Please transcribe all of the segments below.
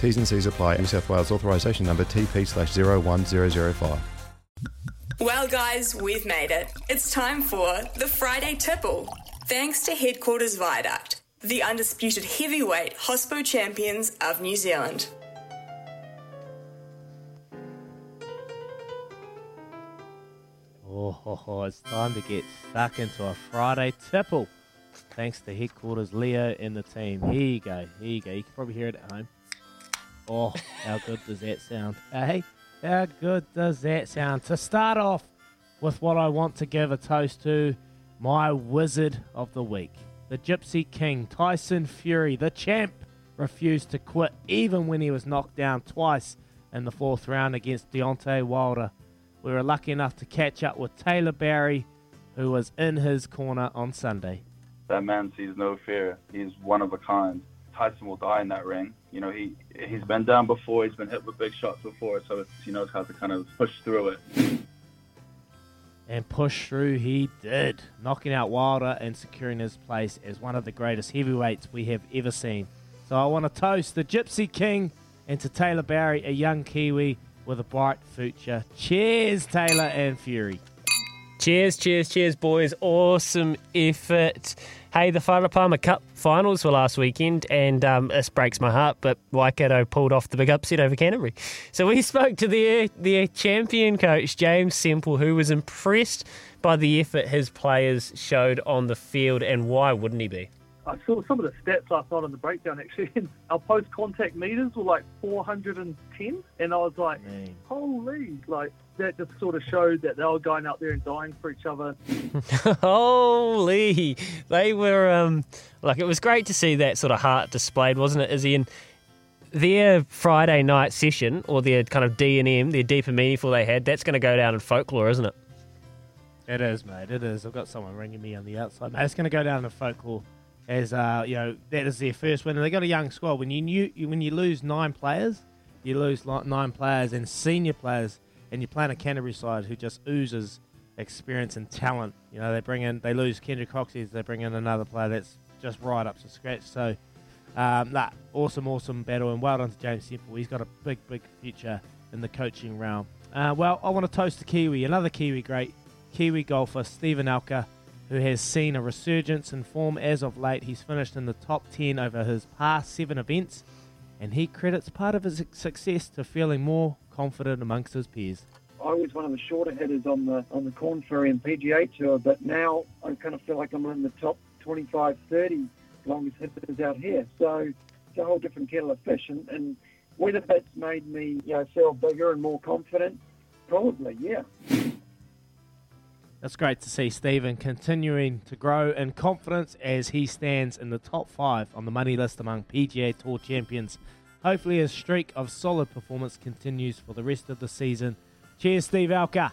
T's and C's apply. New South Wales authorisation number TP slash 01005. Well, guys, we've made it. It's time for the Friday Tipple. Thanks to Headquarters Viaduct, the undisputed heavyweight Hospo champions of New Zealand. Oh, ho, ho, it's time to get stuck into a Friday tipple. Thanks to headquarters Leo and the team. Here you go. Here you go. You can probably hear it at home. Oh, how good does that sound? Uh, hey, how good does that sound? To start off with what I want to give a toast to, my wizard of the week, the Gypsy King, Tyson Fury, the champ, refused to quit even when he was knocked down twice in the fourth round against Deontay Wilder. We were lucky enough to catch up with Taylor Barry, who was in his corner on Sunday. That man sees no fear. He's one of a kind. Tyson will die in that ring. You know, he he's been down before. He's been hit with big shots before, so he knows how to kind of push through it. And push through he did, knocking out Wilder and securing his place as one of the greatest heavyweights we have ever seen. So I want to toast the Gypsy King and to Taylor Barry, a young Kiwi with a bright future. Cheers, Taylor and Fury. Cheers, cheers, cheers, boys. Awesome effort. Hey, the Farah Palmer Cup finals were last weekend, and um, this breaks my heart, but Waikato pulled off the big upset over Canterbury. So we spoke to their, their champion coach, James Semple, who was impressed by the effort his players showed on the field, and why wouldn't he be? I saw some of the stats last night on the breakdown actually. and Our post contact meters were like 410, and I was like, Man. holy, like that just sort of showed that they were going out there and dying for each other. Holy, they were um, like it was great to see that sort of heart displayed, wasn't it, Izzy? And their Friday night session or their kind of D and M, their deep and meaningful they had, that's going to go down in folklore, isn't it? It is, mate. It is. I've got someone ringing me on the outside. Mate, it's going to go down in folklore as uh, you know that is their first win. And they got a young squad. When you knew, when you lose nine players, you lose nine players and senior players, and you're playing a Canterbury side who just oozes experience and talent. You know they bring in, they lose Kendra Cocksedge, they bring in another player that's just right up to scratch. So. Um, that awesome, awesome battle, and well done to James Semple. He's got a big, big future in the coaching realm. Uh, well, I want to toast the Kiwi, another Kiwi great, Kiwi golfer Steven Alker, who has seen a resurgence in form as of late. He's finished in the top 10 over his past seven events, and he credits part of his success to feeling more confident amongst his peers. I was one of the shorter hitters on the on the Corn Ferry and PGA Tour, but now I kind of feel like I'm in the top 25, 30 longest hitters out here. So it's a whole different kettle of fish. And, and whether that's made me, you know, feel bigger and more confident, probably, yeah. That's great to see Steven continuing to grow in confidence as he stands in the top five on the money list among PGA Tour champions. Hopefully, his streak of solid performance continues for the rest of the season. Cheers, Steve Alker.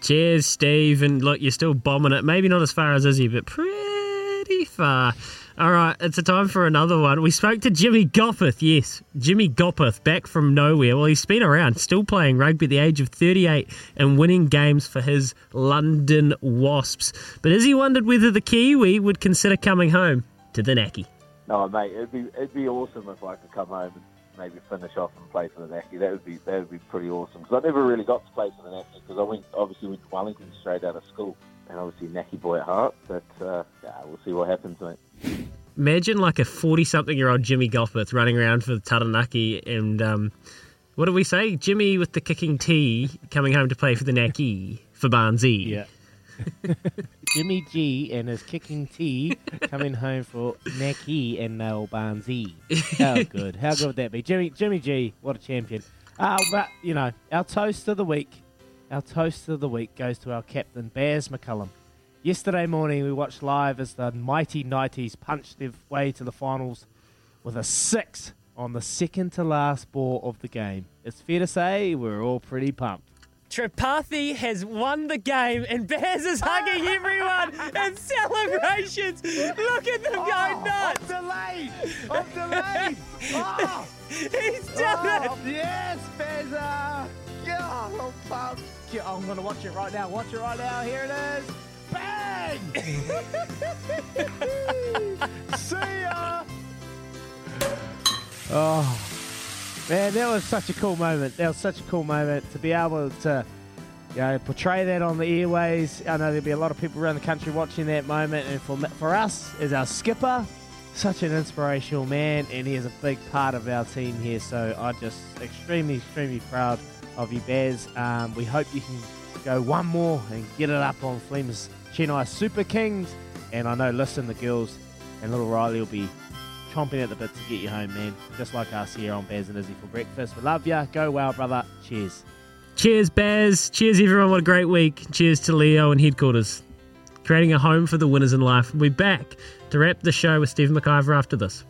Cheers, Steve. And look, you're still bombing it. Maybe not as far as Izzy, but pretty far. All right, it's a time for another one. We spoke to Jimmy Gopperth. Yes, Jimmy Gopperth, back from nowhere. Well, he's been around, still playing rugby at the age of 38 and winning games for his London Wasps. But has he wondered whether the Kiwi would consider coming home to the Naki? No, mate, it'd be it'd be awesome if I could come home and maybe finish off and play for the Naki. That would be that would be pretty awesome. Because I never really got to play for the Naki because I went obviously went to Wellington straight out of school, and obviously Naki boy at heart. But uh, yeah, we'll see what happens, mate. Imagine like a 40 something year old Jimmy Gopperth running around for the Taranaki and. Um, what do we say? Jimmy with the kicking tee coming home to play for the Naki for Barnsley. Yeah. Jimmy G and his kicking T coming home for Naki and Noel Barnsley. How good. How good would that be? Jimmy Jimmy G, what a champion. Uh, but, you know, our toast of the week, our toast of the week goes to our captain, Baz McCullum. Yesterday morning, we watched live as the mighty Nighties punched their way to the finals with a six on the second to last ball of the game. It's fair to say we're all pretty pumped. Tripathi has won the game and Baz is hugging everyone and celebrations. Look at them go oh, nuts. I'm delayed. I'm delayed. Oh, He's done oh, yes, Bezza. Yeah, I'm pumped. Yeah, I'm going to watch it right now. Watch it right now. Here it is. Bang! See ya. Oh, man, that was such a cool moment. That was such a cool moment to be able to, you know, portray that on the airways. I know there'll be a lot of people around the country watching that moment, and for for us as our skipper, such an inspirational man, and he is a big part of our team here. So I'm just extremely, extremely proud of you, Baz. Um, we hope you can go one more and get it up on Flem's Chennai Super Kings. And I know, listen, the girls and little Riley will be chomping at the bit to get you home, man. Just like us here on Baz and Izzy for breakfast. We love you. Go well, brother. Cheers. Cheers, Baz. Cheers, everyone. What a great week. Cheers to Leo and headquarters. Creating a home for the winners in life. We'll be back to wrap the show with Steve McIver after this.